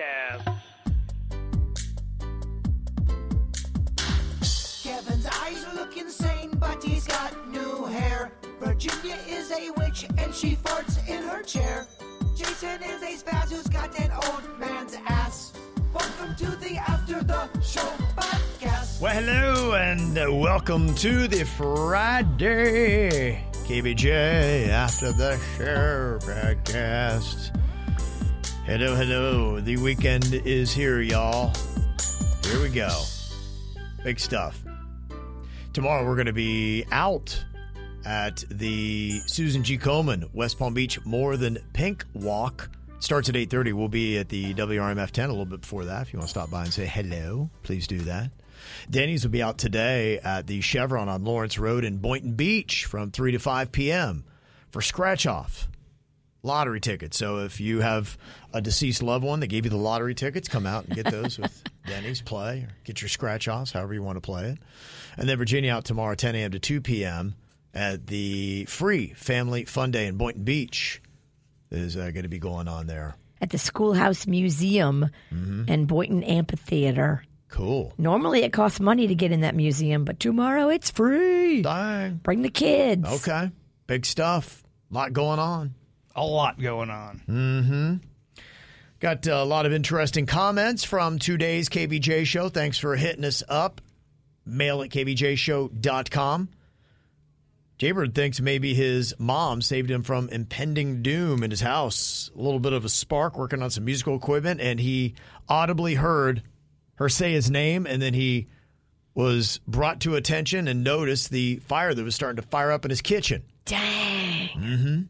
podcast. Kevin's eyes look insane, but he's got new hair. Virginia is a witch and she farts in her chair. Jason is a spaz who's got an old man's ass. Welcome to the After the Show podcast. Well, hello and uh, welcome to the Friday KVJ After the Show podcast. Hello, hello. The weekend is here, y'all. Here we go. Big stuff. Tomorrow we're going to be out at the Susan G. Komen West Palm Beach More Than Pink Walk. Starts at 8.30. We'll be at the WRMF 10 a little bit before that. If you want to stop by and say hello, please do that. Denny's will be out today at the Chevron on Lawrence Road in Boynton Beach from 3 to 5 p.m. for scratch off lottery tickets. So if you have a deceased loved one that gave you the lottery tickets, come out and get those with Denny's play or get your scratch offs, however you want to play it. And then Virginia out tomorrow, 10 a.m. to 2 p.m. at the free Family Fun Day in Boynton Beach is uh, going to be going on there. at the Schoolhouse Museum Mm-hmm. and Boynton Amphitheater. Cool. Normally it costs money to get in that museum, but tomorrow it's free. Dang. Bring the kids. Okay. Big stuff. lot going on. A lot going on. Mm-hmm. Got uh, a lot of interesting comments from today's KVJ show. Thanks for hitting us up. Mail at kvjshow.com. Jaybird thinks maybe his mom saved him from impending doom in his house. A little bit of a spark working on some musical equipment, and he audibly heard her say his name, and then he was brought to attention and noticed the fire that was starting to fire up in his kitchen. Dang.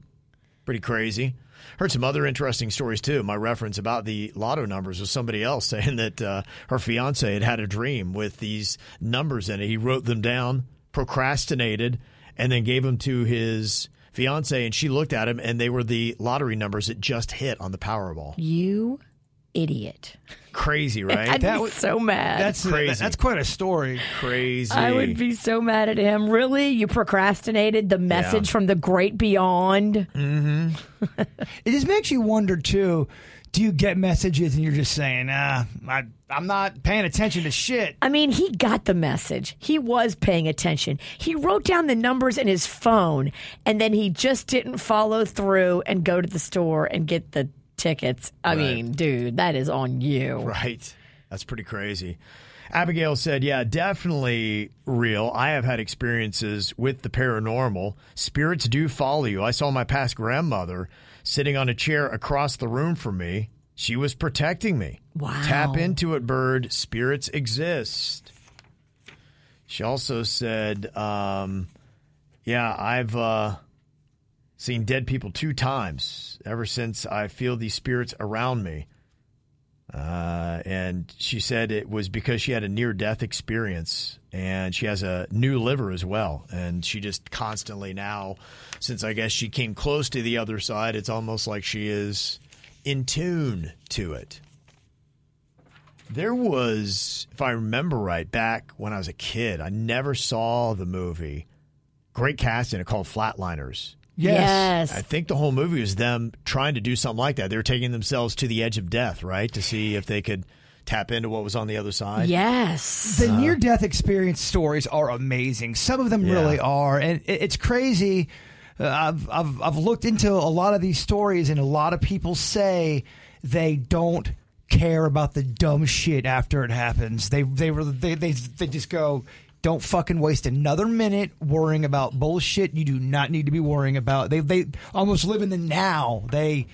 Pretty crazy. Heard some other interesting stories too. My reference about the lotto numbers was somebody else saying that uh, her fiance had had a dream with these numbers in it. He wrote them down, procrastinated, and then gave them to his fiance, and she looked at him, and they were the lottery numbers that just hit on the Powerball. You idiot. Crazy, right? I'd That be was- so mad. That's crazy. That's quite a story. crazy. I would be so mad at him. Really? You procrastinated the message from the great beyond? It just makes you wonder too. Do you get messages and you're just saying, "Ah, I, I'm not paying attention to shit." I mean, he got the message. He was paying attention. He wrote down the numbers in his phone, and then he just didn't follow through and go to the store and get the tickets. I mean, dude, that is on you. Right. That's pretty crazy. Abigail said, Yeah, definitely real. I have had experiences with the paranormal. Spirits do follow you. I saw my past grandmother sitting on a chair across the room from me. She was protecting me. Wow. Tap into it, bird. Spirits exist. She also said, um, Yeah, I've uh, seen dead people two times ever since I feel these spirits around me. Uh, and she said it was because she had a near death experience and she has a new liver as well. And she just constantly now, since I guess she came close to the other side, it's almost like she is in tune to it. There was, if I remember right, back when I was a kid, I never saw the movie. Great cast in it called Flatliners. Yes. I think the whole movie was them trying to do something like that. They were taking themselves to the edge of death, right? To see if they could tap into what was on the other side. Yes. The near death experience stories are amazing. Some of them Yeah. really are. And it's crazy Uh, I've, I've I've looked into a lot of these stories, and a lot of people say they don't care about the dumb shit after it happens. They they were they they, they just go. Don't fucking waste another minute worrying about bullshit you do not need to be worrying about. They they almost live in the now. They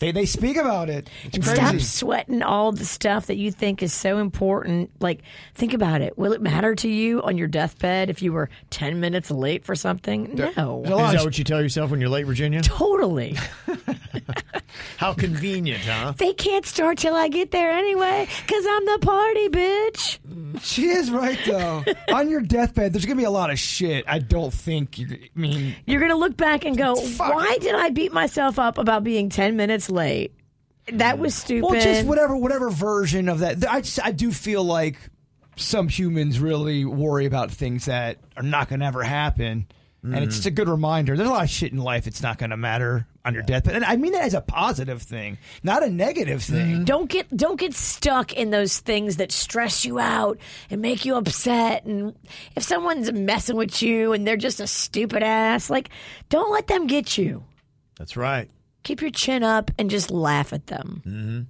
they they speak about it. It's and crazy. stop sweating all the stuff that you think is so important. Like, think about it. Will it matter to you on your deathbed if you were 10 minutes late for something? No. There's Is that what you tell yourself when you're late, Virginia? Totally. How convenient, huh? they can't start till I get there anyway, because I'm the party, bitch. She is right though. On your deathbed, there's gonna be a lot of shit. I don't think. You, I mean, You're going to look back and go, Fuck. why did I beat myself up about being 10 minutes late? That was stupid. well, just whatever, whatever version of that. I just, I do feel like some humans really worry about things that are not gonna ever happen, and it's mm. just a good reminder. There's a lot of shit in life It's not gonna matter on your deathbed, and I mean that as a positive thing, not a negative thing. don't get don't get stuck in those things that stress you out and make you upset. And if someone's messing with you and they're just a stupid ass like don't let them get you. That's right. keep your chin up and just laugh at them.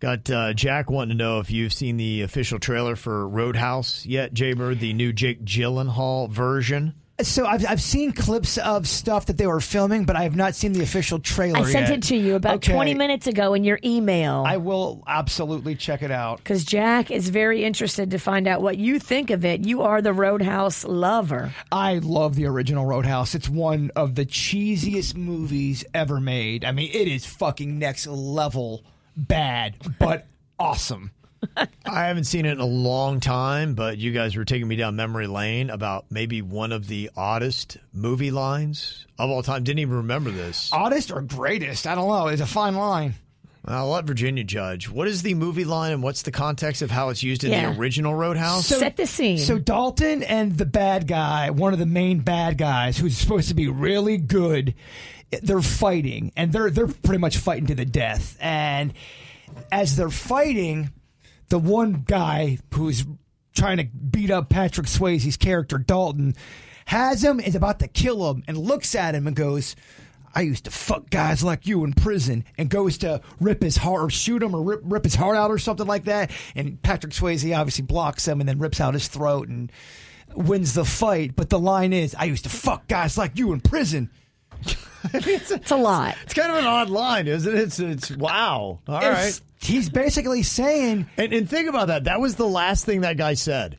Got uh, Jack wanting to know if you've seen the official trailer for Roadhouse yet, Jaybird, the new Jake Gyllenhaal version. So I've I've seen clips of stuff that they were filming, but I have not seen the official trailer. i sent yet. it to you about Okay. 20 minutes ago in your email I will absolutely check it out. because Jack is very interested to find out what you think of it. You are the Roadhouse lover. I love the original Roadhouse. It's one of the cheesiest movies ever made. I mean, it is fucking next level bad, but awesome. I haven't seen it in a long time, but you guys were taking me down memory lane about maybe one of the oddest movie lines of all time. Didn't even remember this. Oddest or greatest? I don't know. It's a fine line. I'll let Virginia judge. What is the movie line and what's the context of how it's used in Yeah. the original Roadhouse? Set the scene. So Dalton and the bad guy, one of the main bad guys, who's supposed to be really good, they're fighting, and they're they're pretty much fighting to the death. And as they're fighting, the one guy who's trying to beat up Patrick Swayze's character Dalton has him, is about to kill him, and looks at him and goes. I used to fuck guys like you in prison and goes to rip his heart or shoot him or rip, rip his heart out or something like that. And Patrick Swayze obviously blocks him and then rips out his throat and wins the fight. But the line is, I used to fuck guys like you in prison. It's a lot. it's kind of an odd line, isn't it? It's, it's wow. All right. It's- He's basically saying, And, and think about that. That was the last thing that guy said.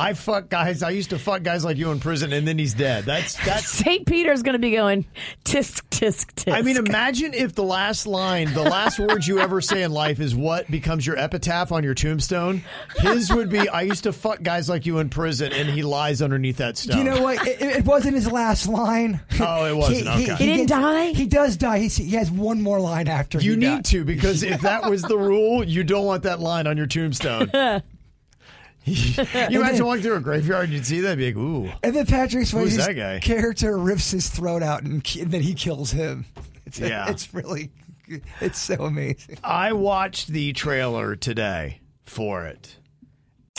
I fuck guys. I used to fuck guys like you in prison, and then he's dead. That's that's. St. Peter's going to be going tisk tisk tisk. I mean, imagine if the last line, the last words you ever say in life is what becomes your epitaph on your tombstone. His would be, "I used to fuck guys like you in prison," and he lies underneath that stone. you know what? It, it wasn't his last line. Oh, it wasn't. Okay. He didn't die? He does die. He's, he has one more line after You he need died. to because if that was the rule, you don't want that line on your tombstone. you imagine walking through a graveyard and you'd see that, and be like, "Ooh." And then Patrick Swayze's character rips his throat out, and, ki- and then he kills him. It's, Yeah. it's really, it's so amazing. I watched the trailer today for it.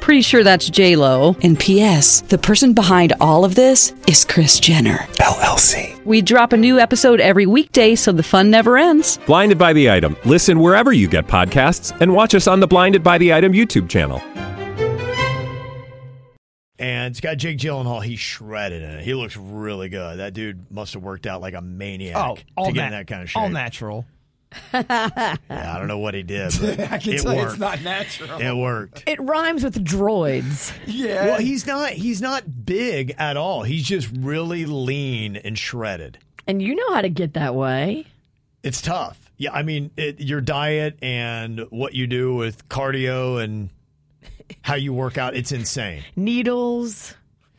Pretty sure that's J Lo. And P.S. The person behind all of this is Kris Jenner. LLC. We drop a new episode every weekday, so the fun never ends. Blinded by the item. Listen wherever you get podcasts, and watch us on the Blinded by the Item YouTube channel. And it's got Jake Gyllenhaal. He's shredded in it. He looks really good. That dude must have worked out like a maniac Oh, all to get in that kind of shape. all natural. Yeah, I don't know what he did. But I can it tell worked. it's not natural. It worked. It rhymes with droids. yeah. Well, he's not. He's not big at all. He's just really lean and shredded. And you know how to get that way. It's tough. Yeah, I mean, it, your diet and what you do with cardio and how you work out, it's insane. Needles,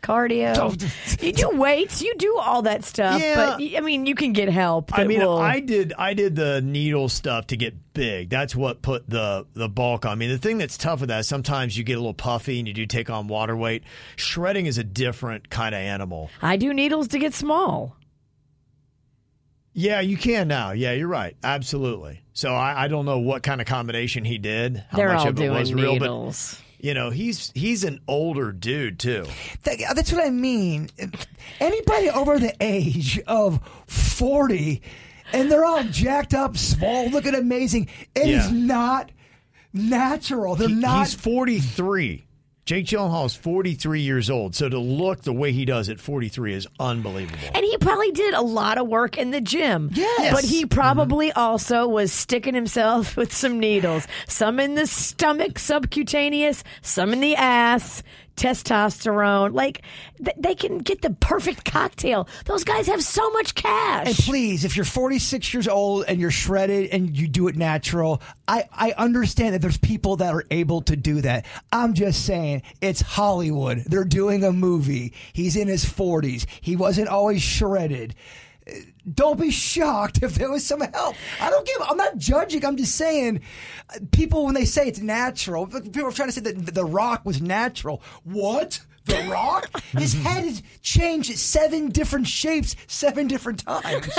cardio. you do weights. You do all that stuff. Yeah. But, I mean, you can get help. I mean, will- I did I did the needle stuff to get big. That's what put the the bulk on. I mean, the thing that's tough with that is sometimes you get a little puffy and you do take on water weight. Shredding is a different kind of animal. I do needles to get small. Yeah, you can now. Yeah, you're right. Absolutely. So I, I don't know what kind of combination he did. How They're much all of it doing was real, needles. but you know, he's he's an older dude too. That- that's what I mean. Anybody over the age of 40 and they're all jacked up, small, looking amazing, it is Yeah. not natural. They're He- not. He's 43. Jake Gyllenhaal is 43 years old. So to look the way he does at 43 is unbelievable. And he probably did a lot of work in the gym. Yes. But he mm-hmm. probably also was sticking himself with some needles. Some in the stomach, subcutaneous, some in the ass, testosterone. Like, th- they can get the perfect cocktail. Those guys have so much cash. And please, if you're 46 years old and you're shredded and you do it natural, I, I understand that there's people that are able to do that. I'm just saying, it's Hollywood. They're doing a movie. He's in his 40s. He wasn't always shredded. Don't be shocked if there was some help. I don't give. I'm not judging. I'm just saying, uh, people when they say it's natural, people are trying to say that The Rock was natural. What? The Rock? His head has changed seven different shapes, seven different times.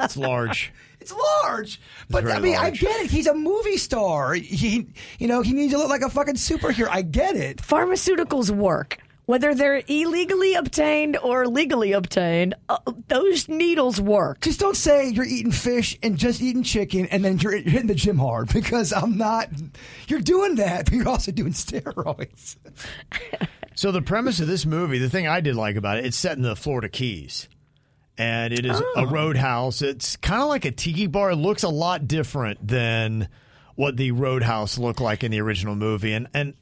It's large. It's large, but very I mean, I get it. He's a movie star. He, you know, he needs to look like a fucking superhero. I get it. Pharmaceuticals work. Whether they're illegally obtained or legally obtained, uh, those needles work. Just don't say you're eating fish and just eating chicken, and then you're, you're hitting the gym hard because I'm not. You're doing that, but you're also doing steroids. So the premise of this movie, the thing I did like about it, it's set in the Florida Keys. And it is Oh. a roadhouse. It's kind of like a tiki bar. It looks a lot different than what the roadhouse looked like in the original movie. And and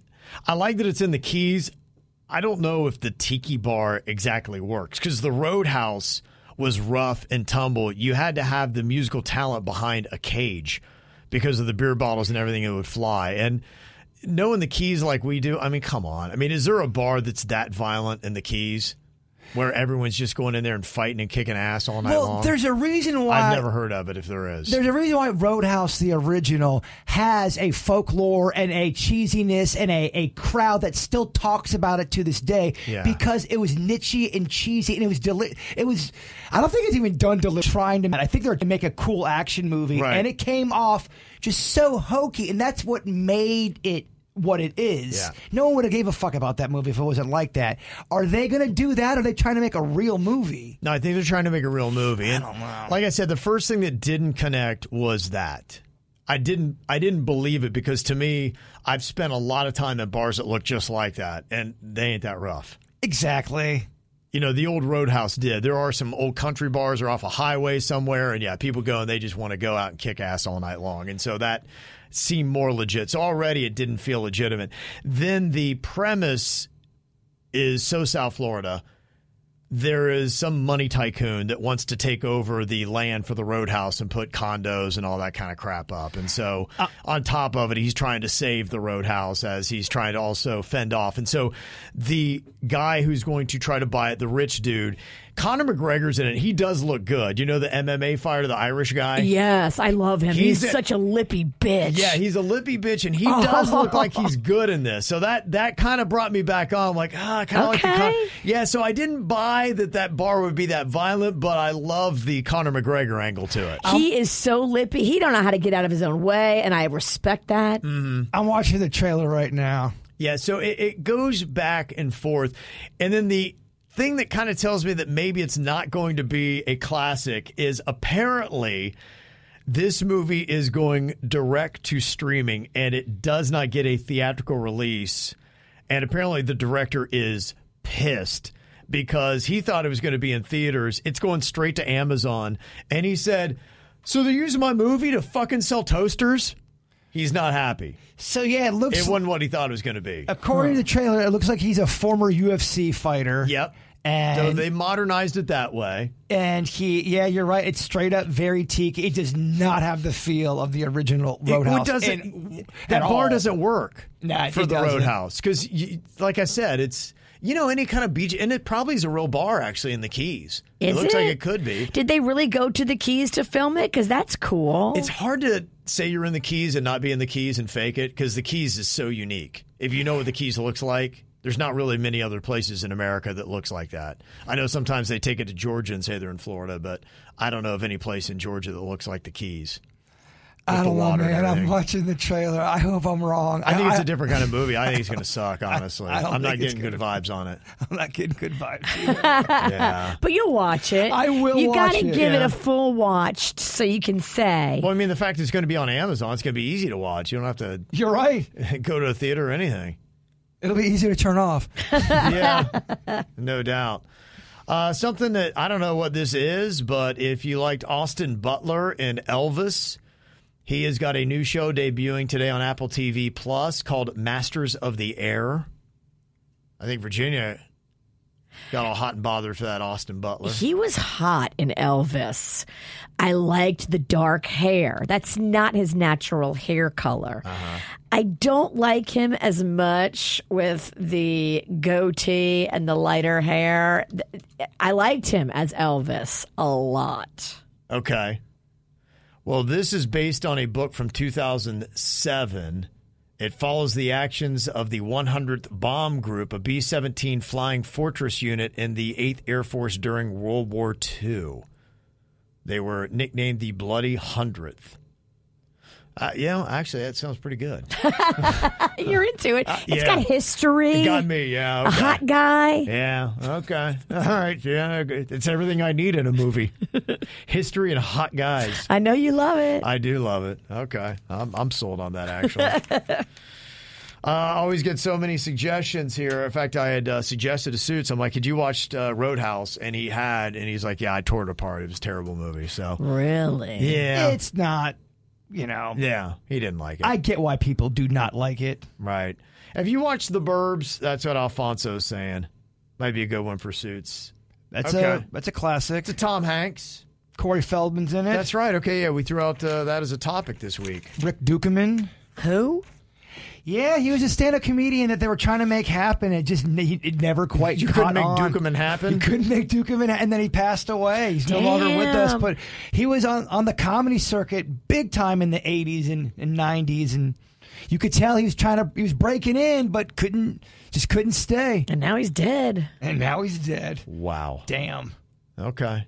I like that it's in the Keys. I don't know if the tiki bar exactly works because the roadhouse was rough and tumble. You had to have the musical talent behind a cage because of the beer bottles and everything that would fly. And knowing the keys like we do, I mean, come on. I mean, is there a bar that's that violent in the keys where everyone's just going in there and fighting and kicking ass all night well, long? there's a reason why. I've never heard of it if there is. There's a reason why Roadhouse, the original, has a folklore and a cheesiness and a, a crowd that still talks about it to this day Yeah. because it was nichey and cheesy and it was deli- it was I don't think it's even done deli- trying to I think they're to make a cool action movie Right. and it came off just so hokey and that's what made it what it is. Yeah. No one would have gave a fuck about that movie if it wasn't like that. Are they going to do that? Or are they trying to make a real movie? No, I think they're trying to make a real movie. And like I said, the first thing that didn't connect was that. I didn't I didn't believe it because to me, I've spent a lot of time at bars that look just like that and they ain't that rough. Exactly. You know, the old Roadhouse did. There are some old country bars or off a highway somewhere, and yeah, people go and they just want to go out and kick ass all night long. And so that seemed more legit. So already it didn't feel legitimate. Then the premise is so South Florida. There is some money tycoon that wants to take over the land for the roadhouse and put condos and all that kind of crap up. And so, uh, on top of it, he's trying to save the roadhouse as he's trying to also fend off. And so, the guy who's going to try to buy it, the rich dude, Conor McGregor's in it. He does look good. You know, the MMA fighter, the Irish guy? Yes, I love him. He's, He's a- such a lippy bitch. Yeah, he's a lippy bitch, and he does look like he's good in this. So that that kind of brought me back on. I'm like, ah, kind of like the Con- yeah. So I didn't buy that that bar would be that violent, but I love the Conor McGregor angle to it. He is so lippy. He don't know how to get out of his own way, and I respect that. Mm-hmm. I'm watching the trailer right now. Yeah, so it, it goes back and forth. And then the thing that kind of tells me that maybe it's not going to be a classic is apparently this movie is going direct to streaming and it does not get a theatrical release. And apparently the director is pissed because he thought it was going to be in theaters. It's going straight to Amazon. And he said, So they're using my movie to fucking sell toasters? He's not happy. So yeah, it looks. It wasn't what he thought it was going to be. according to the trailer, it looks like he's a former UFC fighter. Yep. And So they modernized it that way. and he, yeah, you're right. It's straight up very tiki. It does not have the feel of the original Roadhouse. It, doesn't. in- that bar all. doesn't work Nah, for the doesn't. Roadhouse because, like I said, it's you know any kind of beach, and it probably is a real bar actually in the Keys. Is it looks like it? it could be. Did they really go to the Keys to film it? Because that's cool. It's hard to say you're in the Keys and not be in the Keys and fake it because the Keys is so unique. If you know what the Keys looks like, there's not really many other places in America that looks like that. I know sometimes they take it to Georgia and say they're in Florida, but I don't know of any place in Georgia that looks like the Keys. I don't know, man. I'm watching the trailer. I hope I'm wrong. I think it's a different kind of movie. I think it's going to suck, honestly. don't I'm not getting good vibes on it. I'm not getting good vibes. Yeah. but you'll watch it. I will You watch gotta it, give it a full watch so you can say. Well, I mean, the fact it's going to be on Amazon, it's going to be easy to watch. You don't have to You're right. go to a theater or anything. It'll be easy to turn off. yeah, no doubt. Uh, something that I don't know what this is, but if you liked Austin Butler and Elvis, he has got a new show debuting today on Apple TV Plus called Masters of the Air. I think Virginia got all hot and bothered for that Austin Butler. He was hot in Elvis. I liked the dark hair. That's not his natural hair color. Uh-huh. I don't like him as much with the goatee and the lighter hair. I liked him as Elvis a lot. Okay. Well, this is based on a book from 2007. It follows the actions of the 100th Bomb Group, a B 17 Flying Fortress unit in the 8th Air Force during World War II. They were nicknamed the Bloody Hundredth. Uh, you know, actually, that sounds pretty good. You're into it. It's yeah. got history. It got me, yeah. A hot guy. Yeah, okay. All right, yeah. It's everything I need in a movie history and hot guys. I know you love it. I do love it. Okay. I'm, I'm sold on that, actually. uh, I always get so many suggestions here. In fact, I had uh, suggested to Suits. I'm like, "Could you watch uh, Roadhouse?" And he had, and he's like, "Yeah, I tore it apart. It was a terrible movie." So, Really? yeah, It's not, you know. yeah, he didn't like it. I get why people do not like it. right. Have you watched The Burbs? That's what Alfonso's saying. Might be a good one for Suits. That's Okay. a that's a classic. It's a Tom Hanks. Corey Feldman's in it. That's right. Okay, yeah, we threw out uh, that as a topic this week. Rick Ducommun. Who? Yeah, he was a stand-up comedian that they were trying to make happen. It just ne- it never quite. You couldn't make on. Ducommun happen? You couldn't make Ducommun, and then he passed away. He's no longer with us, but he was on on the comedy circuit big time in the '80s and, and '90s, and you could tell he was trying to he was breaking in, but couldn't just couldn't stay. And now he's dead. And now he's dead. Wow. Damn. Okay.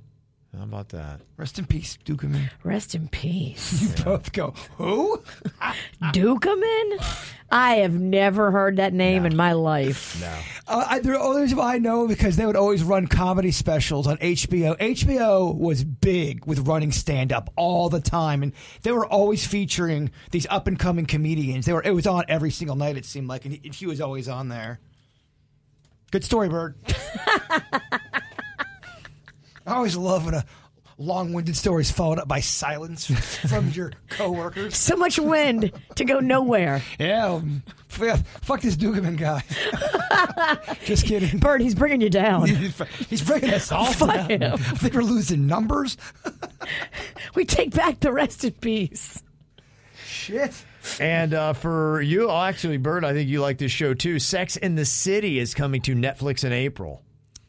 How about that? Rest in peace, Ducommun. Rest in peace. You both go who? Ducommun? I have never heard that name in my life. No. Uh, I, there are others I know because they would always run comedy specials on HBO. HBO was big with running stand up all the time, and they were always featuring these up and coming comedians. They were it was on every single night. It seemed like, and he, he was always on there. Good story, Bird. I always love when a long-winded story is followed up by silence from your coworkers. So much wind to go nowhere. Yeah, um, f- fuck this Ducommun guy. Just kidding. Bird, he's bringing you down. He's bringing us all Fuck down. him. I think we're losing numbers. We take back the rest in peace. Shit. And uh, for you, oh, actually, Bird, I think you like this show too. Sex in the City is coming to Netflix in April.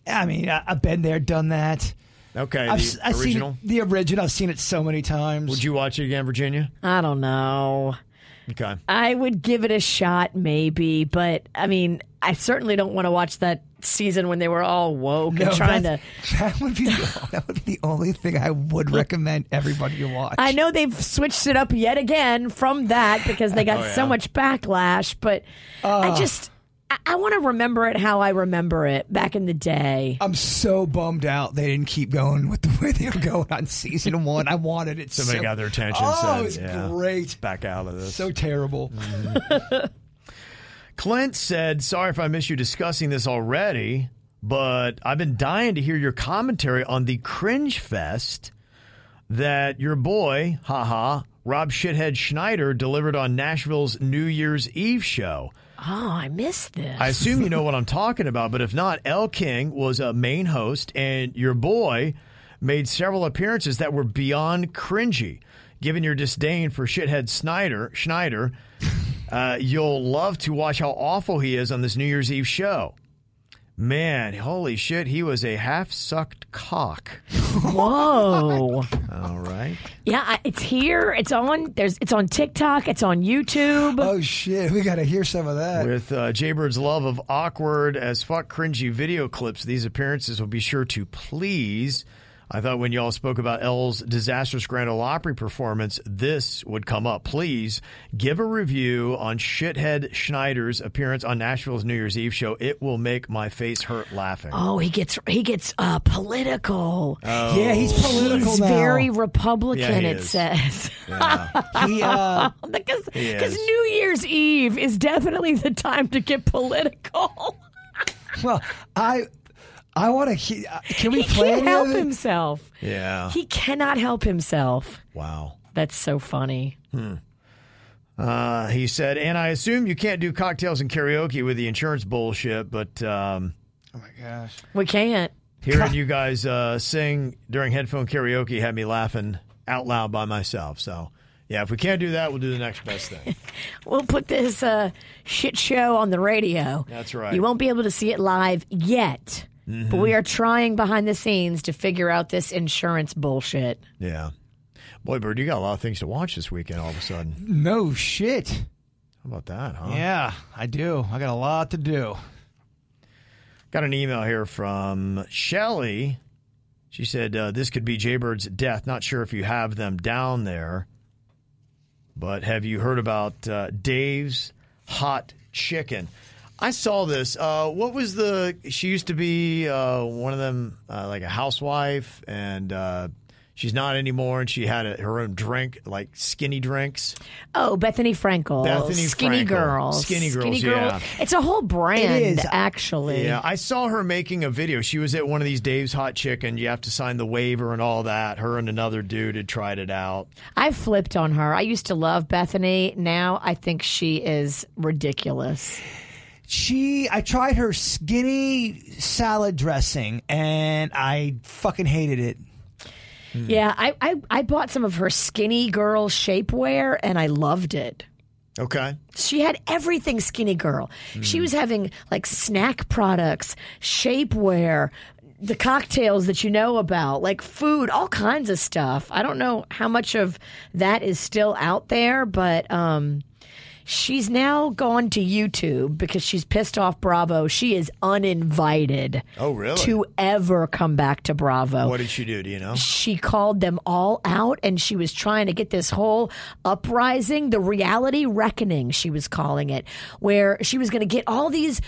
I mean, I, I've been there, done that. Okay, I've, the s- I've original. seen the original. I've seen it so many times. Would you watch it again, Virginia? I don't know. Okay. I would give it a shot, maybe, but I mean, I certainly don't want to watch that season when they were all woke No, and trying to. That would be the, that would be the only thing I would recommend everybody to watch. I know they've switched it up yet again from that because they got Oh, yeah. so much backlash, but I just I, I want to remember it how I remember it back in the day. I'm so bummed out they didn't keep going with the way they were going on season one. I wanted it. Somebody so, got their attention. Oh, said, it was yeah, great. Back out of this. So terrible. Mm-hmm. Clint said, Sorry if I missed you discussing this already, but I've been dying to hear your commentary on the Cringe Fest. that your boy, haha, Rob Shithead Schneider delivered on Nashville's New Year's Eve show. Oh, I missed this. I assume you know what I'm talking about, but if not, Elle King was a main host, and your boy made several appearances that were beyond cringy. Given your disdain for shithead Snyder, Schneider, uh, you'll love to watch how awful he is on this New Year's Eve show. Man, holy shit, he was a half sucked cock. Whoa. All right. Yeah, I- it's here. It's on. There's. It's on TikTok. It's on YouTube. Oh shit, we got to hear some of that. With uh, Jaybird's love of awkward as fuck cringy video clips, these appearances will be sure to please. I thought when y'all spoke about Elle's disastrous Grand Ole Opry performance, this would come up. Please give a review on Shithead Schneider's appearance on Nashville's New Year's Eve show. It will make my face hurt laughing. Oh, he gets he gets uh, political. Yeah, he's political He's now. very Republican. Yeah, he it is. says He, uh, because because. New Year's Eve is definitely the time to get political. well, I, I want to. He, uh, can we he play can't help of himself. Yeah. He cannot help himself. Wow. That's so funny. Uh, he said, and I assume you can't do cocktails and karaoke with the insurance bullshit, but um, Oh my gosh. We can't. hearing you guys uh, sing during headphone karaoke had me laughing out loud by myself. So, yeah, if we can't do that, we'll do the next best thing. We'll put this uh, shit show on the radio. That's right. You won't be able to see it live yet, but we are trying behind the scenes to figure out this insurance bullshit. Yeah. Boy, Bird, you got a lot of things to watch this weekend all of a sudden. No shit. How about that, huh? Yeah, I do. I got a lot to do. Got an email here from Shelly. She said, uh, This could be Jaybird's death. Not sure if you have them down there, but have you heard about uh, Dave's Hot Chicken? I saw this. Uh, what was the. She used to be uh, one of them, uh, like a housewife, and uh, she's not anymore, and she had a, her own drink, like skinny drinks. Oh, Bethenny Frankel. Bethenny Skinny Frankel. Girls. Skinny Girls, yeah. It's a whole brand, It is. actually. Yeah, I saw her making a video. She was at one of these Dave's Hot Chicken. You have to sign the waiver and all that. Her and another dude had tried it out. I flipped on her. I used to love Bethenny. Now I think she is ridiculous. She, I tried her skinny salad dressing, and I fucking hated it. Yeah, I, I, I bought some of her skinny girl shapewear and I loved it. Okay. She had everything skinny girl. She was having like snack products, shapewear, the cocktails that you know about, like food, all kinds of stuff. I don't know how much of that is still out there, but um she's now gone to YouTube because she's pissed off Bravo. She is uninvited Oh, really? to ever come back to Bravo What did she do? Do you know? she called them all out and she was trying to get this whole uprising, the reality reckoning, she was calling it, where she was going to get all these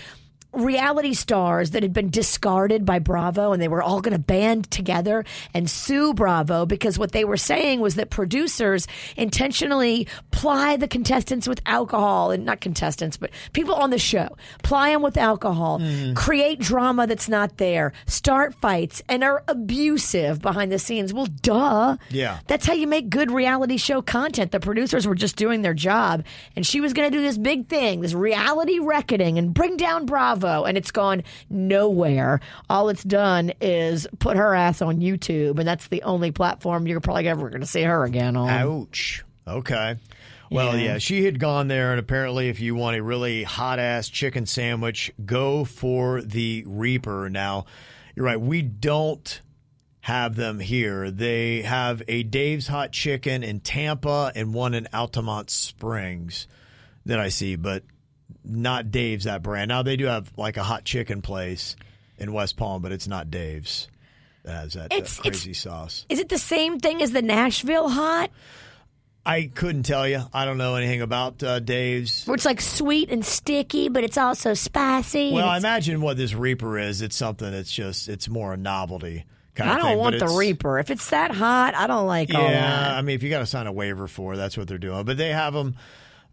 reality stars that had been discarded by Bravo and they were all going to band together and sue Bravo because what they were saying was that producers intentionally ply the contestants with alcohol and not contestants but people on the show ply them with alcohol hmm. create drama that's not there start fights and are abusive behind the scenes well duh Yeah. that's how you make good reality show content. The producers were just doing their job, and she was going to do this big thing, this reality reckoning, and bring down Bravo, and it's gone nowhere. All it's done is put her ass on YouTube, and that's the only platform you're probably ever going to see her again on. Ouch. Okay. Well, yeah. she had gone there, and apparently, if you want a really hot ass chicken sandwich, go for the Reaper. Now, you're right. We don't have them here. They have a Dave's Hot Chicken in Tampa and one in Altamonte Springs that I see, but not Dave's that brand. Now they do have like a hot chicken place in West Palm, but it's not Dave's. That has that uh, It's- it's- crazy sauce. Is it the same thing as the Nashville hot, I couldn't tell you. I don't know anything about uh, Dave's. where it's like sweet and sticky, but it's also spicy? Well, and I it's- imagine what this Reaper is. It's something that's just it's more a novelty kind I of don't but want the it's- Reaper. If it's that hot, I don't like all Yeah, that. I mean, if you got to sign a waiver for, that's what they're doing. But they have them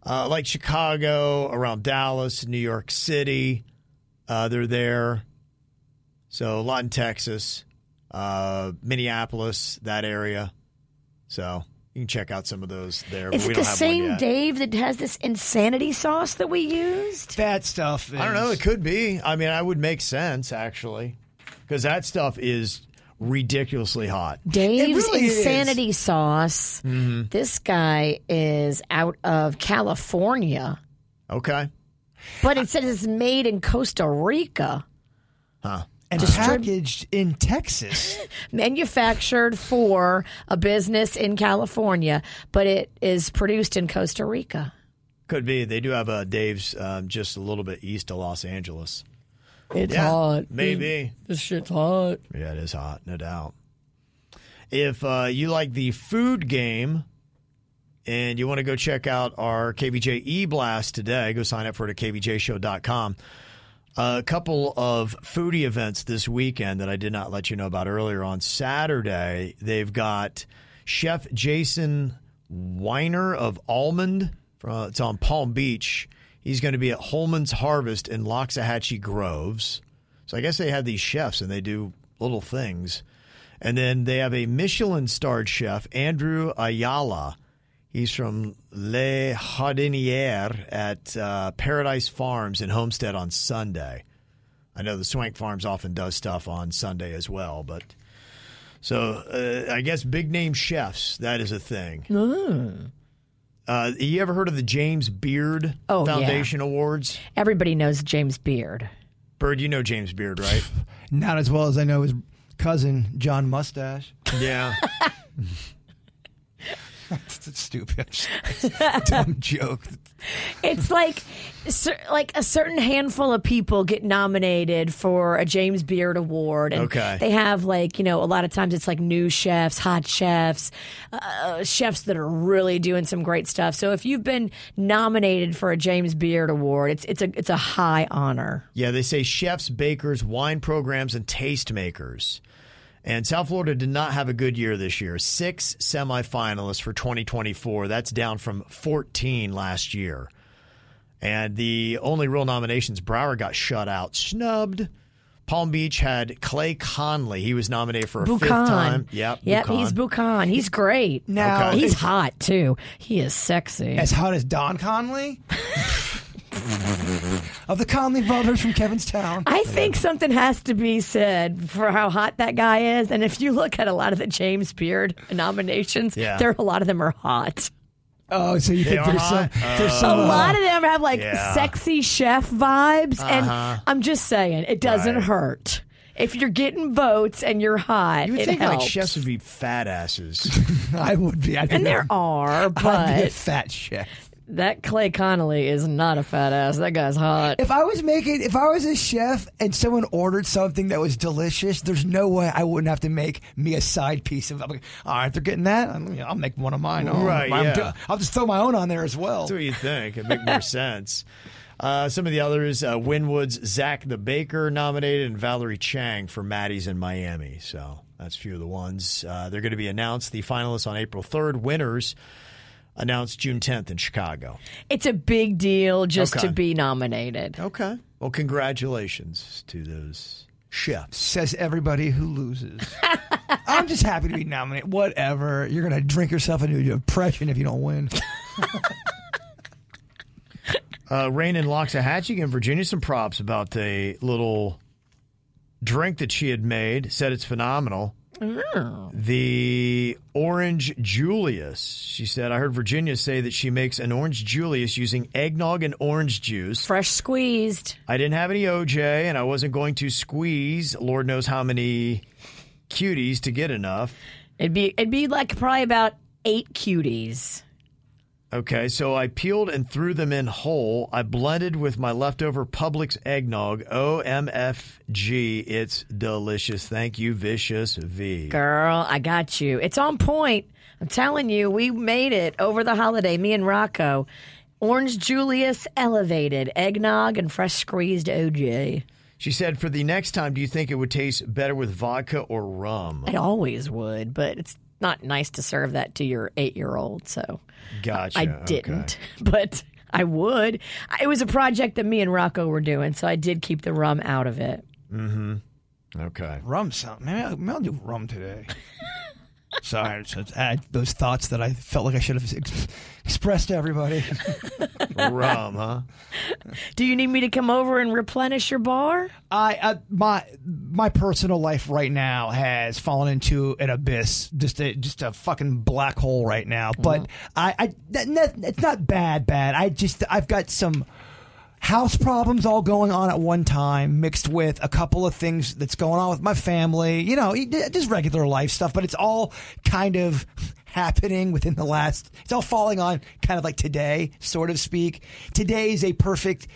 uh, like Chicago, around Dallas, New York City. Uh, they're there. So a lot in Texas, uh, Minneapolis, that area. So you can check out some of those there. Is but we it don't the have same. Dave that has this insanity sauce that we used? That stuff. Is, I don't know. It could be. I mean, I would make sense actually, because that stuff is ridiculously hot. Dave's really is. insanity sauce. Mm-hmm. This guy is out of California, Okay. but it says it's made in Costa Rica, Huh. and packaged in Texas. manufactured for a business in California, but it is produced in Costa Rica. Could be. They do have a Dave's um, just a little bit east of Los Angeles. It's Yeah, hot. maybe. This shit's hot. Yeah, it is hot, no doubt. If uh, you like the food game and you want to go check out our KVJ E Blast today, go sign up for it at kvjshow.com. A couple of foodie events this weekend that I did not let you know about earlier. On Saturday, they've got Chef Jason Weiner of Almond. Uh, it's on Palm Beach. He's going to be at Holman's Harvest in Loxahatchee Groves. So I guess they have these chefs and they do little things. And then they have a Michelin starred chef, Andrew Ayala. He's from Le Jardinier at uh, Paradise Farms in Homestead on Sunday. I know the Swank Farms often does stuff on Sunday as well, but so uh, I guess big name chefs that is a thing. Uh, you ever heard of the James Beard Oh, yeah. Foundation Awards? Everybody knows James Beard. Bird, you know James Beard, right? Not as well as I know his cousin John Mustache. yeah. It's stupid, dumb joke. It's like like a certain handful of people get nominated for a James Beard Award, and Okay. they have like you know a lot of times it's like new chefs, hot chefs, uh, chefs that are really doing some great stuff. So if you've been nominated for a James Beard Award, it's it's a it's a high honor. Yeah, they say chefs, bakers, wine programs, and tastemakers. And South Florida did not have a good year this year. Six semifinalists for 2024. That's down from 14 last year. And the only real nominations, Broward got shut out, snubbed. Palm Beach had Clay Conley. He was nominated for a fifth time. Yep. Yep, Buccan. he's Buccan. He's great. Now- Okay. he's hot too. He is sexy. As hot as Don Conley of the Conley brothers from Kevinstown. I think something has to be said for how hot that guy is. And if you look at a lot of the James Beard nominations, Yeah. there a lot of them are hot. Oh, so you think there's hot? some, there's A some uh, lot of them have like Yeah. sexy chef vibes. And I'm just saying, it doesn't Right. hurt. If you're getting votes and you're hot, You would it think like chefs would be fat asses. I would be. I'd be and there are, I'd be a but fat chef. That Clay Connolly is not a fat ass. That guy's hot. If I was making, if I was a chef and someone ordered something that was delicious, there's no way I wouldn't have to make me a side piece of. I'm like, all right, they're getting that. I'm, I'll make one of mine. Oh, Right, I'm yeah. do- I'll just throw my own on there as well. That's what you think. It'd make more sense. Uh, some of the others, uh, Wynwood's Zak the Baker nominated, and Valerie Chang for Maty's in Miami. So that's a few of the ones. Uh, they're going to be announced. The finalists on April 3rd. Winners announced June 10th in Chicago. It's a big deal just Okay. to be nominated. Okay. Well, congratulations to those chefs. Says everybody who loses. I'm just happy to be nominated. Whatever. You're gonna drink yourself into depression if you don't win. Uh, Rain in Loxahatchee giving Virginia some props about a little drink that she had made. Said it's phenomenal. Oh. The Orange Julius. She said, I heard Virginia say that she makes an Orange Julius using eggnog and orange juice. Fresh squeezed. I didn't have any OJ and I wasn't going to squeeze Lord knows how many cuties to get enough. It'd be it'd be like probably about eight cuties. Okay, so I peeled and threw them in whole. I blended with my leftover Publix eggnog. OMFG. It's delicious. Thank you, Vicious V. Girl, I got you. It's on point. I'm telling you, we made it over the holiday, me and Rocco. Orange Julius elevated, eggnog and fresh squeezed OJ. She said, for the next time, do you think it would taste better with vodka or rum? It always would, but it's not nice to serve that to your eight year old, so Gotcha. I didn't. But I would. It was a project that me and Rocco were doing, so I did keep the rum out of it. Mm-hmm. Okay. rum something. Maybe I'll, maybe I'll do rum today. Sorry, I just had those thoughts that I felt like I should have ex- expressed to everybody. Rum, huh? Do you need me to come over and replenish your bar? I uh, my my personal life right now has fallen into an abyss, just a just a fucking black hole right now. But I, I that, that, it's not bad, bad. I just I've got some house problems all going on at one time, mixed with a couple of things that's going on with my family. You know, just regular life stuff. But it's all kind of happening within the last. It's all falling on kind of like today, sort of speak. Today is a perfect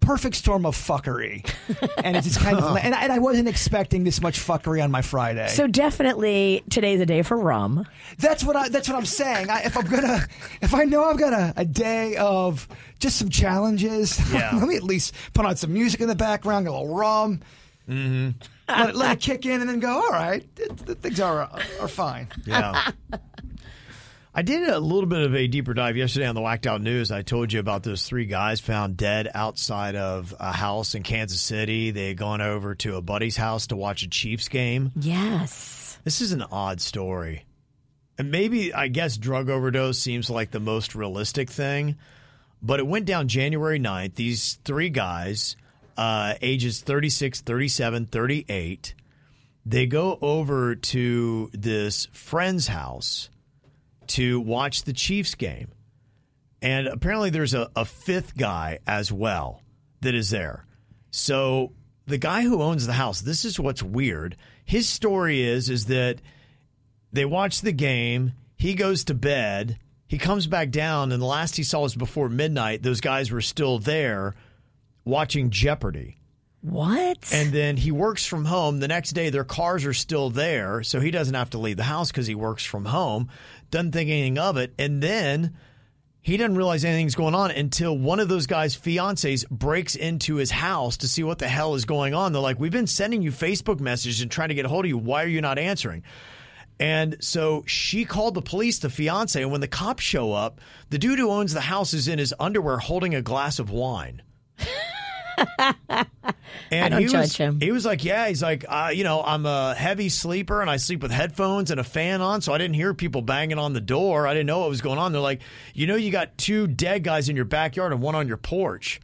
perfect storm of fuckery, and it's just kind of and I, and I wasn't expecting this much fuckery on my Friday. So definitely today's a day for rum. that's what I that's what I'm saying. I, if I'm gonna if I know I've got a, a day of just some challenges, Yeah. let me at least put on some music in the background, a little rum. Mm-hmm. Let, it, let it kick in and then go. All right, th- th- things are are fine. Yeah. I did a little bit of a deeper dive yesterday on the Whacked Out News. I told you about those three guys found dead outside of a house in Kansas City. They had gone over to a buddy's house to watch a Chiefs game. Yes. This is an odd story. And maybe, I guess, drug overdose seems like the most realistic thing. But it went down January 9th. These three guys, uh, ages 36, 37, 38, they go over to this friend's house to watch the Chiefs game. And apparently there's a, a fifth guy as well that is there. So the guy who owns the house, this is what's weird. His story is is that they watch the game, he goes to bed, he comes back down, and the last he saw was before midnight. Those guys were still there watching Jeopardy. What? And then he works from home. The next day, their cars are still there. So he doesn't have to leave the house because he works from home. Doesn't think anything of it. And then he doesn't realize anything's going on until one of those guys' fiancés breaks into his house to see what the hell is going on. They're like, We've been sending you Facebook messages and trying to get a hold of you. Why are you not answering? And so she called the police, the fiance, and when the cops show up, the dude who owns the house is in his underwear holding a glass of wine. And I don't he was, him. He was like, "Yeah, he's like, uh, you know, I'm a heavy sleeper and I sleep with headphones and a fan on, so I didn't hear people banging on the door. I didn't know what was going on. They're like, you know, you got two dead guys in your backyard and one on your porch."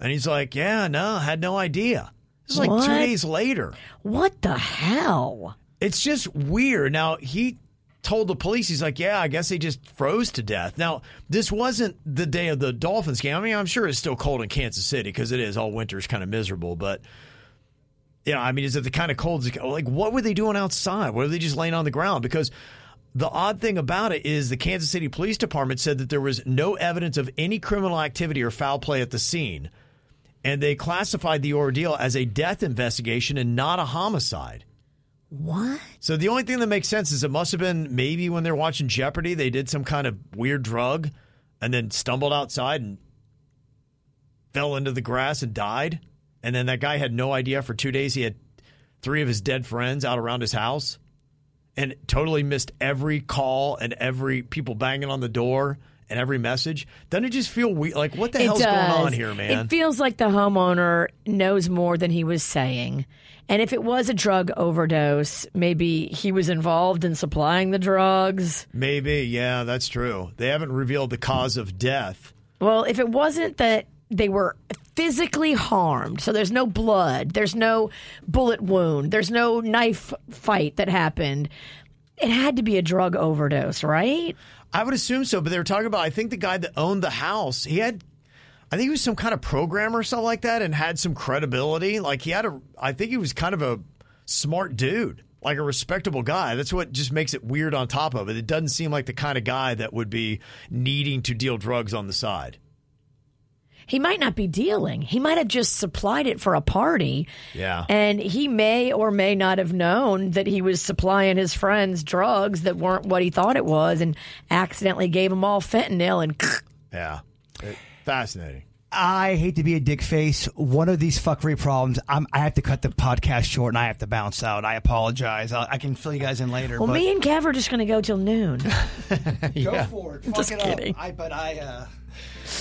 And he's like, "Yeah, no, I had no idea." Is like two days later. what the hell? It's just weird. Now he told the police, he's like, "Yeah, I guess they just froze to death." Now this wasn't the day of the Dolphins game. I mean, I'm sure it's still cold in Kansas City because it is. All winter's kind of miserable, but You know, I mean, is it the kind of cold? Like, what were they doing outside? Were they just laying on the ground? Because the odd thing about it is the Kansas City Police Department said that there was no evidence of any criminal activity or foul play at the scene, and they classified the ordeal as a death investigation and not a homicide. What? So the only thing that makes sense is it must have been maybe when they're watching Jeopardy, they did some kind of weird drug and then stumbled outside and fell into the grass and died. And then that guy had no idea for two days he had three of his dead friends out around his house and totally missed every call and every people banging on the door and every message. Doesn't it just feel? Like, what the It hell's going on here, man? It feels like the homeowner knows more than he was saying. And if it was a drug overdose, maybe he was involved in supplying the drugs. Maybe. Yeah, that's true. They haven't revealed the cause of death. Well, if it wasn't that they were physically harmed, so there's no blood, there's no bullet wound, there's no knife fight that happened, it had to be a drug overdose, right? I would assume so, but they were talking about. I think the guy that owned the house, he had, I think he was some kind of programmer or something like that, and had some credibility. Like he had a, I think he was kind of a smart dude, like a respectable guy. That's what just makes it weird. On top of it, it doesn't seem like the kind of guy that would be needing to deal drugs on the side. He might not be dealing. He might have just supplied it for a party. Yeah. And he may or may not have known that he was supplying his friends drugs that weren't what he thought it was and accidentally gave them all fentanyl and Yeah, It- fascinating. I hate to be a dick face. One of these fuckery problems, I'm, I have to cut the podcast short and I have to bounce out. I apologize. i I can fill you guys in later. Well, but me and Kev are just going to go till noon. go for it. Fuck Just it kidding. Up. I, but I. Uh,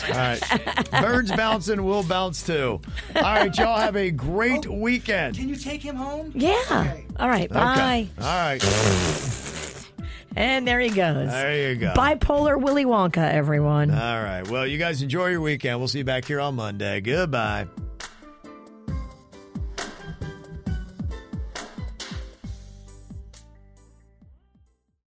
All right, birds bouncing, we'll bounce too. All right, y'all have a great oh, weekend. can you take him home? Yeah. Okay. All right. Okay. Bye. All right. And there he goes. There you go. Bipolar Willy Wonka, everyone. All right. Well, you guys enjoy your weekend. We'll see you back here on Monday. Goodbye.